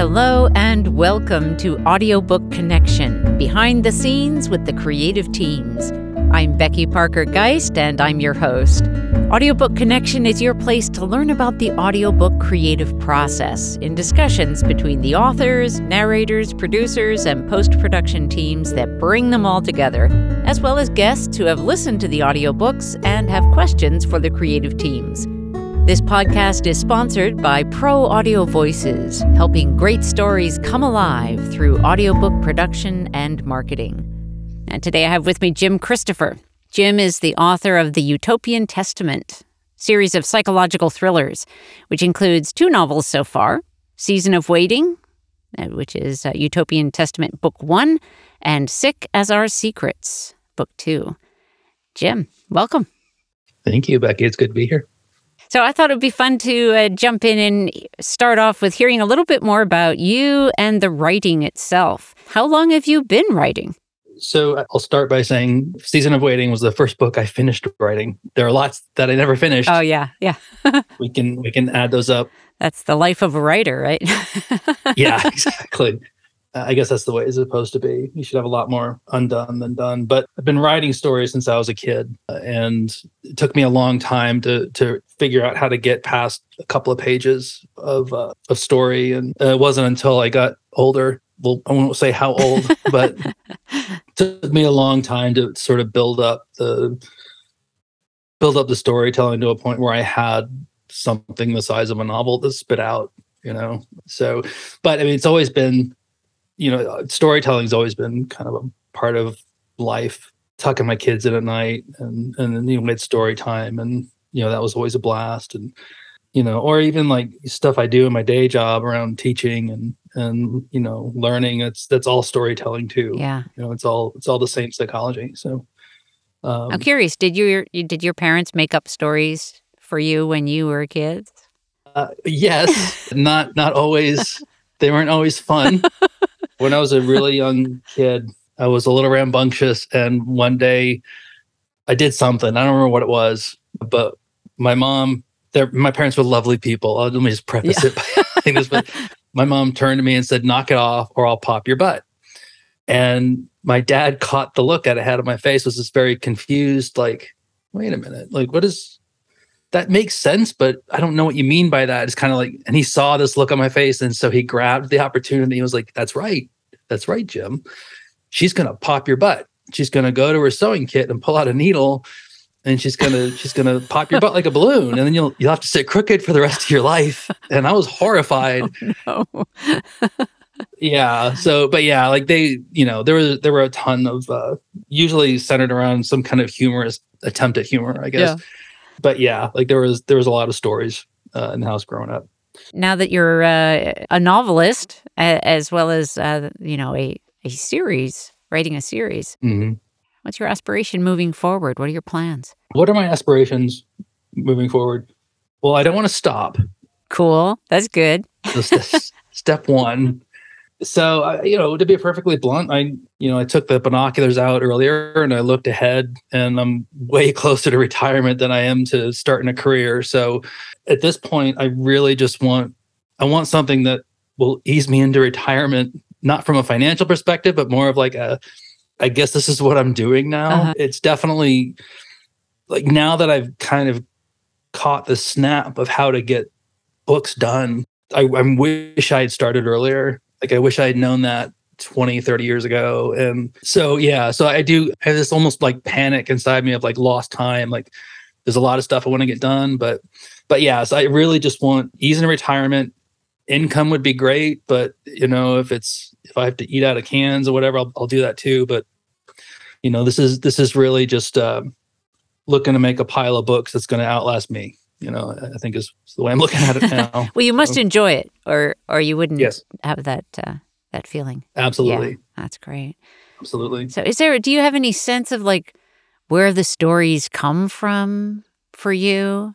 Hello and welcome to Audiobook Connection, behind the scenes with the creative teams. I'm Becky Parker Geist and I'm your host. Audiobook Connection is your place to learn about the audiobook creative process in discussions between the authors, narrators, producers, and post production teams that bring them all together, as well as guests who have listened to the audiobooks and have questions for the creative teams. This podcast is sponsored by Pro Audio Voices, helping great stories come alive through audiobook production and marketing. And today I have with me Jim Christopher. Jim is the author of The Utopian Testament, series of psychological thrillers, which includes two novels so far Season of Waiting, uh, which is uh, Utopian Testament Book One, and Sick as Our Secrets, Book Two. Jim, welcome. Thank you, Becky. It's good to be here. So I thought it would be fun to uh, jump in and start off with hearing a little bit more about you and the writing itself. How long have you been writing? So I'll start by saying Season of Waiting was the first book I finished writing. There are lots that I never finished. Oh yeah, yeah. we can we can add those up. That's the life of a writer, right? yeah, exactly. I guess that's the way it's supposed to be. You should have a lot more undone than done. But I've been writing stories since I was a kid, and it took me a long time to to figure out how to get past a couple of pages of uh, of story. And uh, it wasn't until I got older. Well, I won't say how old, but it took me a long time to sort of build up the build up the storytelling to a point where I had something the size of a novel to spit out. You know, so but I mean, it's always been you know, storytelling's always been kind of a part of life. Tucking my kids in at night and and then you know, had story time and you know that was always a blast and you know or even like stuff I do in my day job around teaching and and you know learning it's that's all storytelling too. Yeah. You know it's all it's all the same psychology. So um, I'm curious, did your did your parents make up stories for you when you were kids? Uh, yes, not not always. They weren't always fun. when I was a really young kid, I was a little rambunctious, and one day I did something. I don't remember what it was, but my mom, my parents were lovely people. Uh, let me just preface yeah. it by saying this, but my mom turned to me and said, "Knock it off, or I'll pop your butt." And my dad caught the look I had on my face was this very confused, like, "Wait a minute, like, what is?" That makes sense, but I don't know what you mean by that. It's kind of like, and he saw this look on my face, and so he grabbed the opportunity. He was like, "That's right, that's right, Jim. She's going to pop your butt. She's going to go to her sewing kit and pull out a needle and she's going to she's going to pop your butt like a balloon and then you'll you'll have to sit crooked for the rest of your life. And I was horrified. Oh, no. yeah, so but yeah, like they, you know, there was there were a ton of uh usually centered around some kind of humorous attempt at humor, I guess. Yeah. But yeah, like there was there was a lot of stories uh, in the house growing up. Now that you're uh, a novelist as well as uh, you know a a series writing a series mm-hmm. what's your aspiration moving forward? What are your plans? What are my aspirations moving forward? Well i don't want to stop. Cool. That's good. Step one so I, you know to be perfectly blunt i you know i took the binoculars out earlier and i looked ahead and i'm way closer to retirement than i am to starting a career. So at this point i really just want i want something that will ease me into retirement not from a financial perspective but more of like a i guess this is what i'm doing now. Uh-huh. it's definitely like now that i've kind of caught the snap of how to get books done I, I wish I had started earlier like I wish I had known that 20, 30 years ago. And so, yeah, so I do I have this almost like panic inside me of like lost time. Like there's a lot of stuff I want to get done, but, but yeah, so I really just want ease in retirement. Income would be great, but you know, if it's, if I have to eat out of cans or whatever, I'll, I'll do that too. But, you know, this is, this is really just, uh, looking to make a pile of books that's going to outlast me. You know, I think is the way I'm looking at it now. well, you must so, enjoy it, or or you wouldn't yes. have that uh, that feeling. Absolutely, yeah, that's great. Absolutely. So, is there? Do you have any sense of like where the stories come from for you?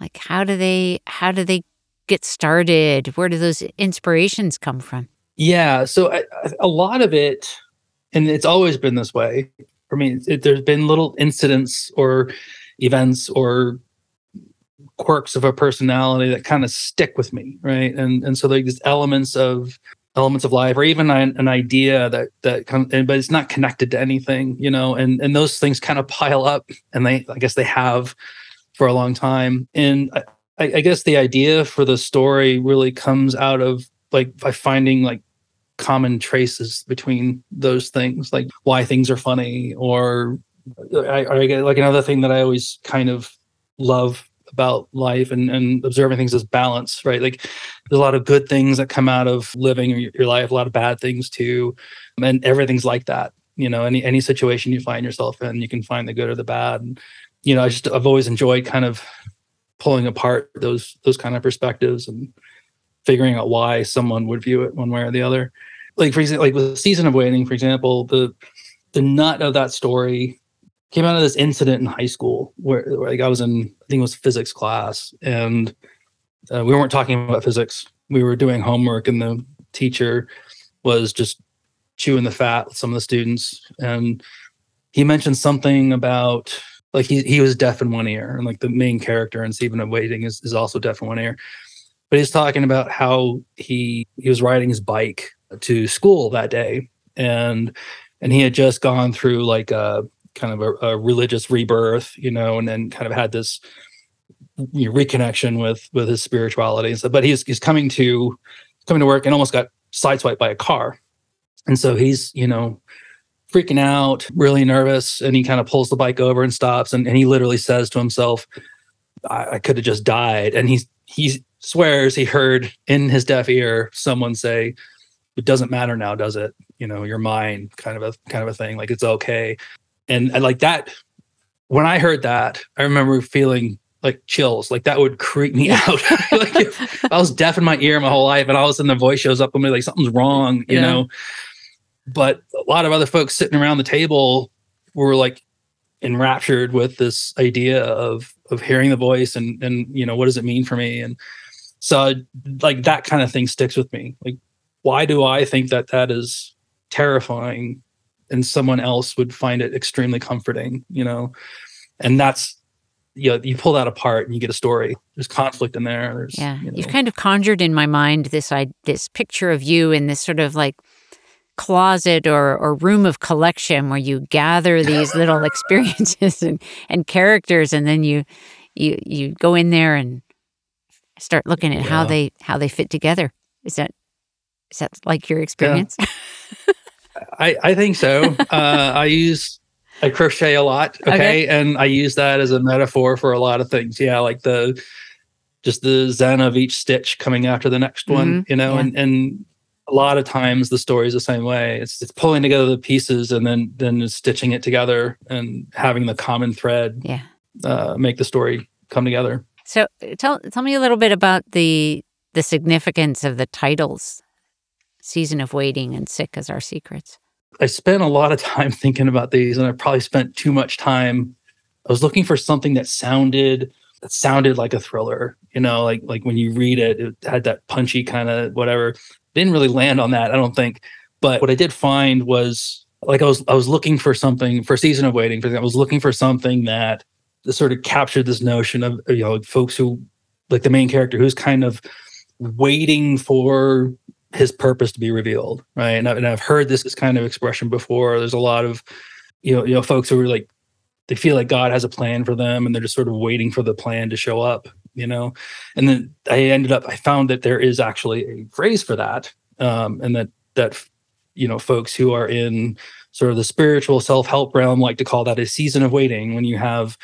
Like, how do they? How do they get started? Where do those inspirations come from? Yeah. So I, a lot of it, and it's always been this way for me. It, there's been little incidents or events or quirks of a personality that kind of stick with me, right? And and so like these elements of elements of life, or even an, an idea that that kind comes, but it's not connected to anything, you know. And and those things kind of pile up, and they, I guess, they have for a long time. And I, I guess the idea for the story really comes out of like by finding like common traces between those things, like why things are funny, or I, I like another thing that I always kind of love about life and, and observing things as balance, right? Like there's a lot of good things that come out of living your, life, a lot of bad things too. And everything's like that. You know, any any situation you find yourself in, you can find the good or the bad. And, you know, I just I've always enjoyed kind of pulling apart those those kind of perspectives and figuring out why someone would view it one way or the other. Like for example, like with season of waiting, for example, the the nut of that story came out of this incident in high school where, where like I was in I think it was physics class and uh, we weren't talking about physics. We were doing homework and the teacher was just chewing the fat with some of the students and he mentioned something about like he he was deaf in one ear and like the main character in Season of Waiting is, is also deaf in one ear. But he's talking about how he he was riding his bike to school that day and and he had just gone through like a kind of a, a religious rebirth, you know, and then kind of had this you know, reconnection with with his spirituality and stuff. But he's he's coming to coming to work and almost got sideswiped by a car. And so he's, you know, freaking out, really nervous, and he kind of pulls the bike over and stops, and, and he literally says to himself, "I, I could have just died." And he he swears he heard in his deaf ear someone say, "It doesn't matter now, does it? You know, you're mine." Kind of a kind of a thing, like it's okay. And, and like that, when I heard that, I remember feeling like chills. Like that would creep me out. like if I was deaf in my ear my whole life, and all of a sudden the voice shows up on me like something's wrong, you yeah. know but a lot of other folks sitting around the table were like enraptured with this idea of of hearing the voice and and you know what does it mean for me and so like that kind of thing sticks with me like why do i think that that is terrifying and someone else would find it extremely comforting you know and that's you know you pull that apart and you get a story there's conflict in there there's yeah you know. you've kind of conjured in my mind this i this picture of you in this sort of like closet or, or room of collection where you gather these little experiences and, and characters and then you you you go in there and start looking at yeah. how they how they fit together is that is that like your experience yeah. i i think so uh, i use i crochet a lot okay? okay and i use that as a metaphor for a lot of things yeah like the just the zen of each stitch coming after the next one mm-hmm. you know yeah. and and a lot of times the story is the same way. It's it's pulling together the pieces and then then stitching it together and having the common thread. Yeah. Uh, make the story come together. So tell tell me a little bit about the the significance of the titles, "Season of Waiting" and "Sick as Our Secrets." I spent a lot of time thinking about these, and I probably spent too much time. I was looking for something that sounded that sounded like a thriller, you know, like like when you read it, it had that punchy kind of whatever didn't really land on that, I don't think. But what I did find was like I was I was looking for something for season of waiting. For I was looking for something that sort of captured this notion of you know folks who like the main character who's kind of waiting for his purpose to be revealed, right? And, I, and I've heard this, this kind of expression before. There's a lot of you know you know folks who are like they feel like God has a plan for them and they're just sort of waiting for the plan to show up you know and then i ended up i found that there is actually a phrase for that um, and that that you know folks who are in sort of the spiritual self-help realm like to call that a season of waiting when you have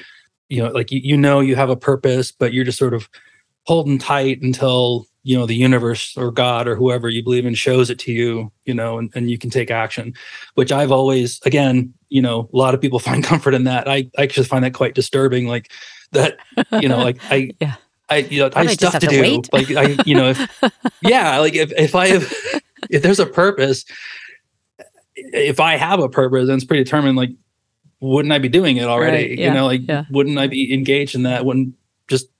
you know like you, you know you have a purpose but you're just sort of holding tight until you know the universe or god or whoever you believe in shows it to you you know and, and you can take action which i've always again you know a lot of people find comfort in that i i just find that quite disturbing like that you know like I Yeah. I you know I have stuff to to do like I you know if yeah like if if I have if there's a purpose if I have a purpose then it's predetermined like wouldn't I be doing it already Right, you know like yeah. wouldn't I be engaged in that wouldn't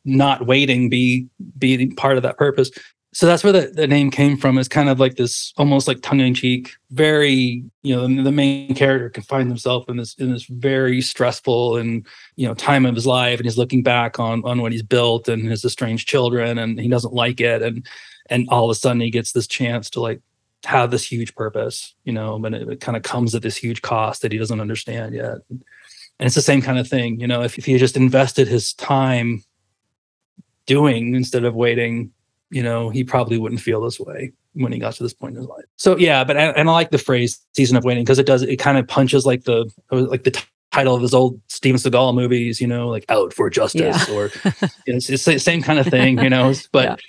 not waiting be be part of that purpose. So that's where the, the name came from is kind of like this almost like tongue-in-cheek very you know the main character can find himself in this in this very stressful and you know time of his life and he's looking back on on what he's built and his estranged children and he doesn't like it and and all of a sudden he gets this chance to like have this huge purpose you know but it, it kind of comes at this huge cost that he doesn't understand yet. And it's the same kind of thing you know if, if he just invested his time doing instead of waiting you know he probably wouldn't feel this way when he got to this point in his life. So yeah but I, and i like the phrase season of waiting because it does it kind of punches like the like the t- title of his old steven seagal movies you know like out for justice or you know, it's, it's the same kind of thing you know but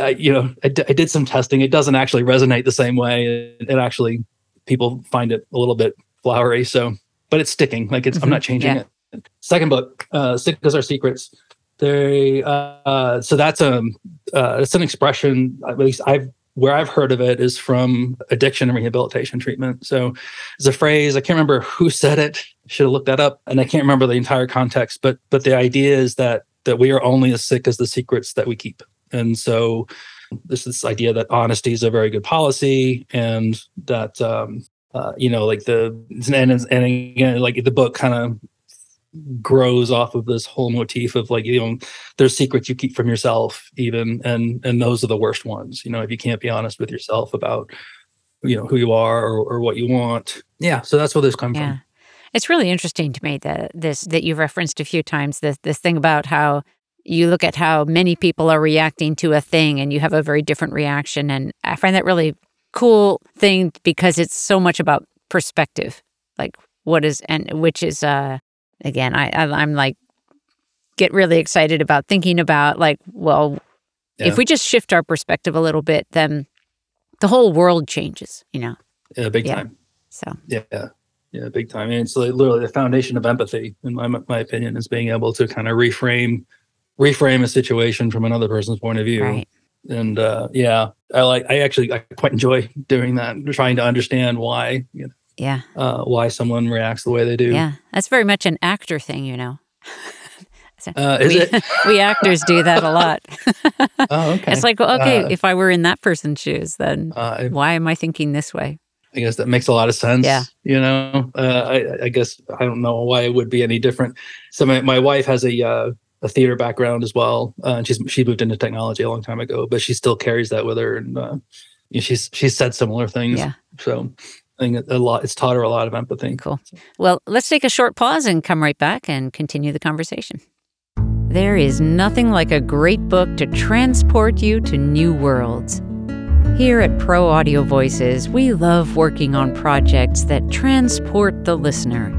uh, you know I, d- I did some testing. It doesn't actually resonate the same way. It, it actually people find it a little bit flowery so but it's sticking. Like it's i'm Mhm, not changing yeah. it. Second book uh sick as our secrets they uh so that's um uh it's an expression at least i've where i've heard of it is from addiction and rehabilitation treatment. So it's a phrase i can't remember who said it should have looked that up and i can't remember the entire context but but the idea is that that we are only as sick as the secrets that we keep. And so there's this idea that honesty is a very good policy and that um uh, you know like the and, and again like the book kind of grows off of this whole motif of like you know there's secrets you keep from yourself even and and those are the worst ones you know if you can't be honest with yourself about you know who you are or, or what you want yeah so that's where this comes Yeah. from It's really interesting to me that this that you've referenced a few times this this thing about how you look at how many people are reacting to a thing and you have a very different reaction and I find that really cool thing because it's so much about perspective. Like what is and which is uh again I, I I'm like get really excited about thinking about like well Yeah. if we just shift our perspective a little bit then the whole world changes, you know. yeah big Yeah. time So yeah yeah big time and it's literally the foundation of empathy in my my opinion is being able to kind of reframe reframe a situation from another person's point of view right. and uh yeah i like i actually i quite enjoy doing that trying to understand why you know Yeah. uh why someone reacts the way they do Yeah, that's very much an actor thing, you know. So uh is we, it we actors do that a lot. oh okay It's like, well, okay, Uh, if I were in that person's shoes, then uh, why am I thinking this way? I guess that makes a lot of sense Yeah. you know uh i i guess i don't know why it would be any different so my, my wife has a uh a theater background as well uh, and she's she moved into technology a long time ago but she still carries that with her and uh she's she's said similar things Yeah. so i think a lot it's taught her a lot of empathy Cool. Well, let's take a short pause and come right back and continue the conversation. There is nothing like a great book to transport you to new worlds. Here at Pro Audio Voices, we love working on projects that transport the listener.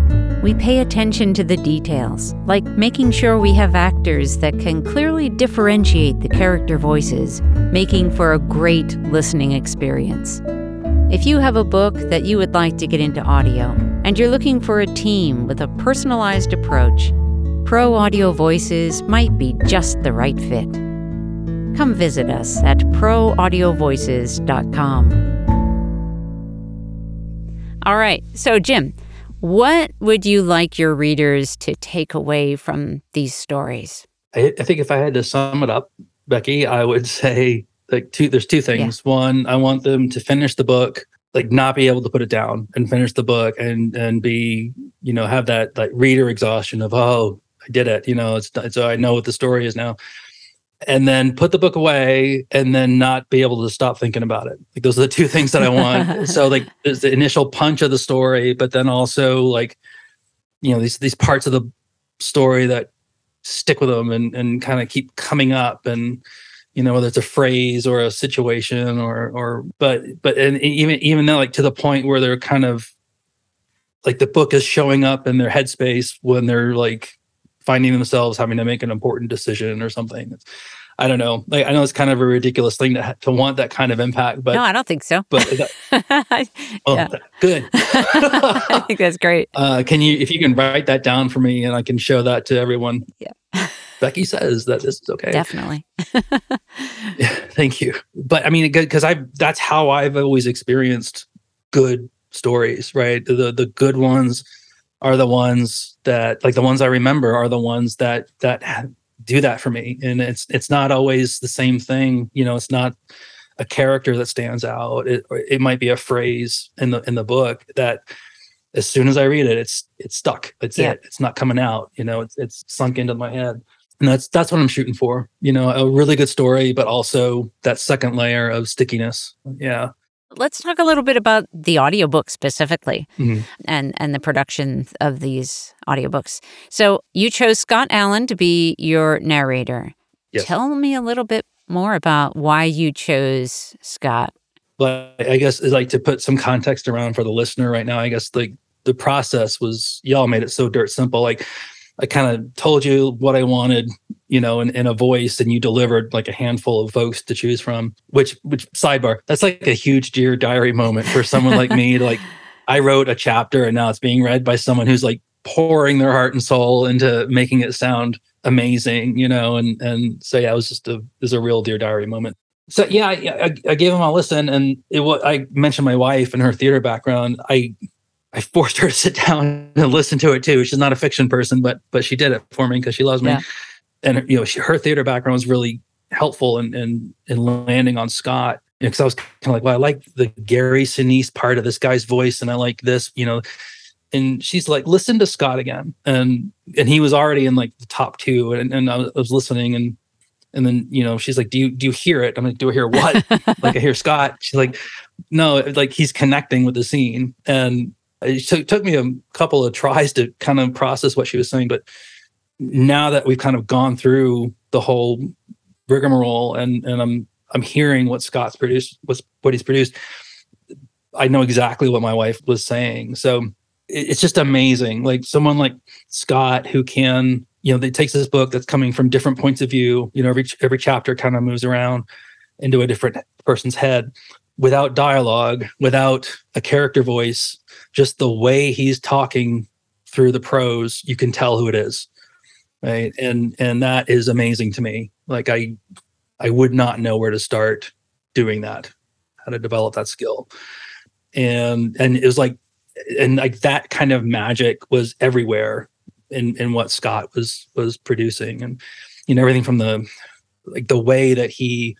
We pay attention to the details, like making sure we have actors that can clearly differentiate the character voices, making for a great listening experience. If you have a book that you would like to get into audio and you're looking for a team with a personalized approach, Pro Audio Voices might be just the right fit. Come visit us at proaudiovoices.com. All right, so Jim, what would you like your readers to take away from these stories? I, think if I had to sum it up, Becky, I would say like two. There's two things. One, I want them to finish the book, like not be able to put it down, and finish the book, and and be you know have that like reader exhaustion of oh I did it. You know it's it's I know what the story is now, and then put the book away, and then not be able to stop thinking about it. Like those are the two things that I want. so like there's the initial punch of the story, but then also like you know these these parts of the story that stick with them and and kind of keep coming up and you know whether it's a phrase or a situation or or but but and even even then like to the point where they're kind of like the book is showing up in their headspace when they're like finding themselves having to make an important decision or something It's- i don't know like i know it's kind of a ridiculous thing to to want that kind of impact but no, I don't think so. but that, oh, Yeah. good I think that's great. uh can you if you can write that down for me and i can show that to everyone Becky says that this is okay. Definitely. yeah, thank you. But I mean, because I that's how I've always experienced good stories, right? The the good ones are the ones that like the ones I remember are the ones that that do that for me. And it's it's not always the same thing. You know, it's not a character that stands out. It it might be a phrase in the in the book that as soon as I read it, it's it's stuck. It's yeah. it. It's not coming out. You know, it's it's sunk into my head. And that's that's what I'm shooting for. You know, a really good story, but also that second layer of stickiness. Yeah. Let's talk a little bit about the audiobook specifically mm-hmm. and and the production of these audiobooks. So you chose Scott Allen to be your narrator. Yes. Tell me a little bit more about why you chose Scott. But I guess like to put some context around for the listener right now. I guess like the process was y'all made it so dirt simple. Like I kind of told you what I wanted, you know, in, in a voice, and you delivered like a handful of folks to choose from. Which, which sidebar, that's like a huge dear diary moment for someone like me. Like, I wrote a chapter, and now it's being read by someone who's like pouring their heart and soul into making it sound amazing, you know. And and so yeah, it was just a was a real dear diary moment. So yeah, I, I, gave him a listen, and it I mentioned my wife and her theater background. I I forced her to sit down and listen to it too. She's not a fiction person, but but she did it for me because she loves me. Yeah. And you know, she, her theater background was really helpful in in, in landing on Scott because I was kind of like, well, I like the Gary Sinise part of this guy's voice, and I like this, you know. And she's like, listen to Scott again, and and he was already in like the top two, and, and I, was, I was listening, and and then you know she's like, do you do you hear it? I'm like, do I hear what? like I hear Scott. She's like, no, like he's connecting with the scene, and it took, took me a couple of tries to kind of process what she was saying, but now that we've kind of gone through the whole rigmarole and and I'm I'm hearing what Scott's produced, what's what he's produced, I know exactly what my wife was saying. So it's just amazing. Like someone like Scott who can, you know, that takes this book that's coming from different points of view. You know, every every chapter kind of moves around into a different person's head without dialogue, without a character voice, just the way he's talking through the prose, you can tell who it is. Right. And and that is amazing to me. Like I I would not know where to start doing that, how to develop that skill. And and it was like and like that kind of magic was everywhere in in what Scott was was producing. And you know, everything from the like the way that he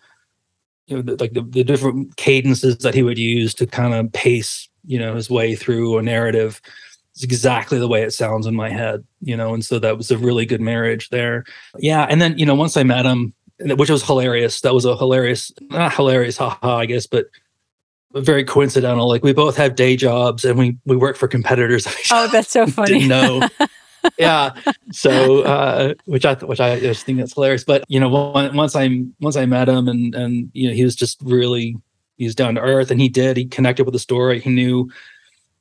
you know, the, like the, the different cadences that he would use to kind of pace, you know, his way through a narrative is exactly the way it sounds in my head, you know, and so that was a really good marriage there. Yeah, and then you know, once I met him, which was hilarious. That was a hilarious, not hilarious, haha, I guess, but very coincidental. Like we both have day jobs and we we work for competitors. Oh, that's so funny. Didn't know. yeah. So, uh, which I which I just think that's hilarious. But you know, once I once I met him, and and you know, he was just really he's down to earth, and he did. He connected with the story. He knew,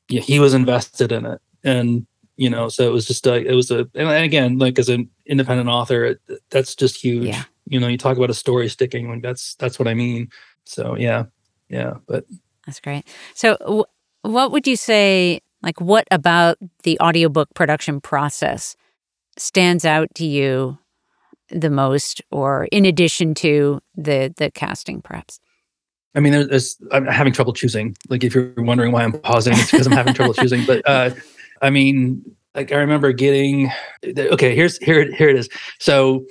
you know, he was invested in it, and you know, so it was just a it was a and again, like as an independent author, it, that's just huge. Yeah. You know, you talk about a story sticking, like that's that's what I mean. So yeah, yeah, but that's great. So, w- what would you say like, what about the audiobook production process stands out to you the most, or in addition to the the casting, perhaps? I mean, there's, I'm having trouble choosing. Like, if you're wondering why I'm pausing, it's because I'm having trouble choosing. But uh, I mean, like I remember getting. Okay, here's here here it is. So,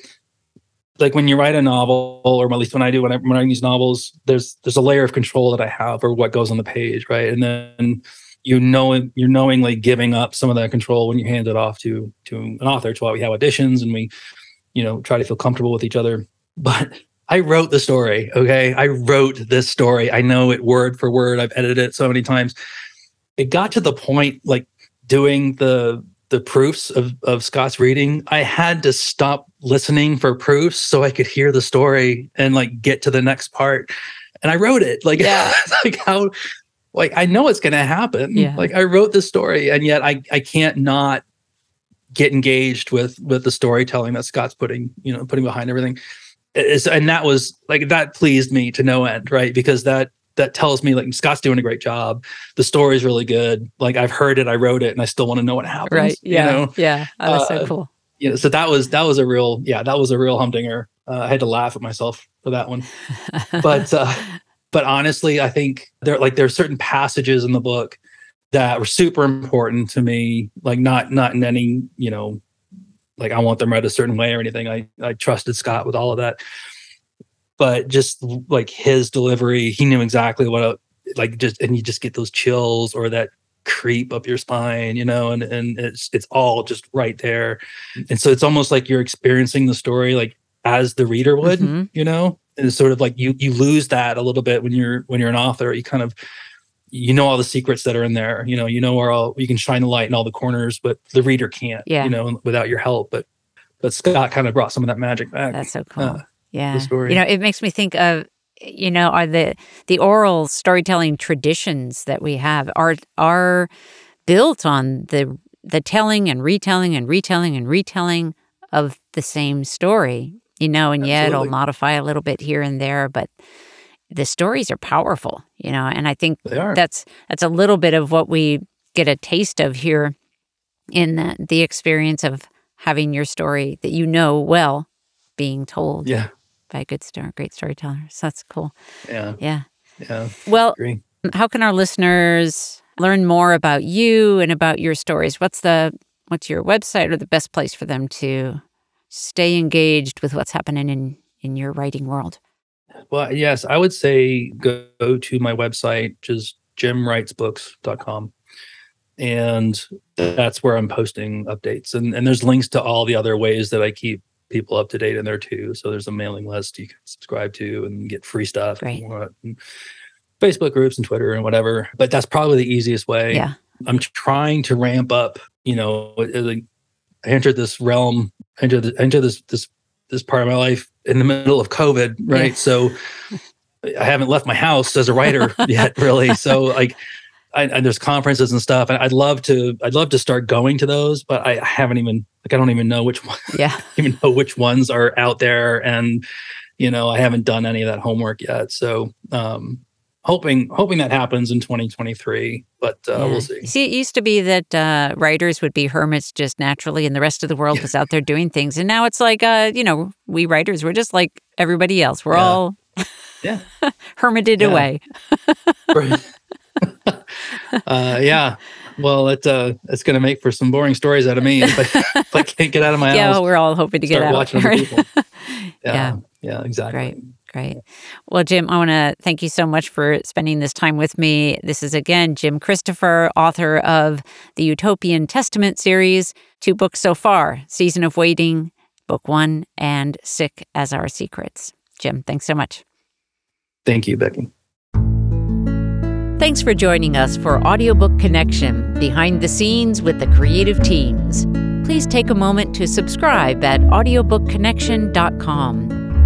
like when you write a novel, or at least when I do, when, I, when I'm writing these novels, there's there's a layer of control that I have, or what goes on the page, right? And then you know you're knowingly giving up some of that control when you hand it off to to an author. It's why we have auditions and we, you know, try to feel comfortable with each other. But I wrote the story. Okay, I wrote this story. I know it word for word. I've edited it so many times. It got to the point, like doing the the proofs of of Scott's reading, I had to stop listening for proofs so I could hear the story and like get to the next part. And I wrote it. Like, yeah. like how like I know it's going to happen. Yeah. Like I wrote this story, and yet I I can't not get engaged with with the storytelling that Scott's putting you know putting behind everything. Is and that was like that pleased me to no end, right? Because that that tells me like Scott's doing a great job. The story is really good. Like I've heard it, I wrote it, and I still want to know what happens. Right? Yeah. You know? Yeah. Oh, that's uh, so cool. you know, so that was that was a real yeah that was a real humdinger. Uh, I had to laugh at myself for that one, but uh, but honestly, I think there like there are certain passages in the book that were super important to me. Like not not in any you know like I want them read a certain way or anything. I I trusted Scott with all of that, but just like his delivery, he knew exactly what a, like just and you just get those chills or that creep up your spine, you know, and and it's it's all just right there. And so it's almost like you're experiencing the story like as the reader would, mm-hmm. you know? And it's sort of like you you lose that a little bit when you're when you're an author. You kind of you know all the secrets that are in there. You know, you know where all you can shine the light in all the corners, but the reader can't, yeah. you know, without your help. But but Scott kind of brought some of that magic back. That's so cool. Uh, yeah. You know, it makes me think of you know are the the oral storytelling traditions that we have are are built on the the telling and retelling and retelling and retelling of the same story you know and yet it'll modify a little bit here and there but the stories are powerful you know and i think that's that's a little bit of what we get a taste of here in the, the experience of having your story that you know well being told yeah by a good story, great storyteller. So that's cool. Yeah. Yeah. Yeah. Well, how can our listeners learn more about you and about your stories? What's the what's your website or the best place for them to stay engaged with what's happening in in your writing world? Well, yes, I would say go, go to my website, which is jimwritesbooks.com. And that's where I'm posting updates. And, and there's links to all the other ways that I keep people up to date in there too. So there's a mailing list you can subscribe to and get free stuff. Right. And Facebook groups and Twitter and whatever. But that's probably the easiest way. Yeah. I'm trying to ramp up. You know, I entered this realm, entered the, entered this this this part of my life in the middle of COVID, right? Yeah. So I haven't left my house as a writer yet, really. So like I, and there's conferences and stuff, and I'd love to. I'd love to start going to those, but I haven't even like I don't even know which one. Yeah, even know which ones are out there, and you know I haven't done any of that homework yet. So um, hoping hoping that happens in 2023, but uh, yeah. we'll see. See, it used to be that uh, writers would be hermits just naturally, and the rest of the world was out there doing things, and now it's like uh, you know we writers we're just like everybody else. We're yeah. all yeah hermited away. uh, yeah. Well, it, uh, it's going to make for some boring stories out of me if I, if I can't get out of my yeah, house. Yeah, we're all hoping to get out. Watching people. Yeah, yeah, yeah, exactly. Great. Great. Well, Jim, I want to thank you so much for spending this time with me. This is again Jim Christopher, author of the Utopian Testament series, two books so far Season of Waiting, Book One, and Sick as Our Secrets. Jim, thanks so much. Thank you, Becky. Thanks for joining us for Audiobook Connection Behind the Scenes with the Creative Teams. Please take a moment to subscribe at audiobookconnection.com.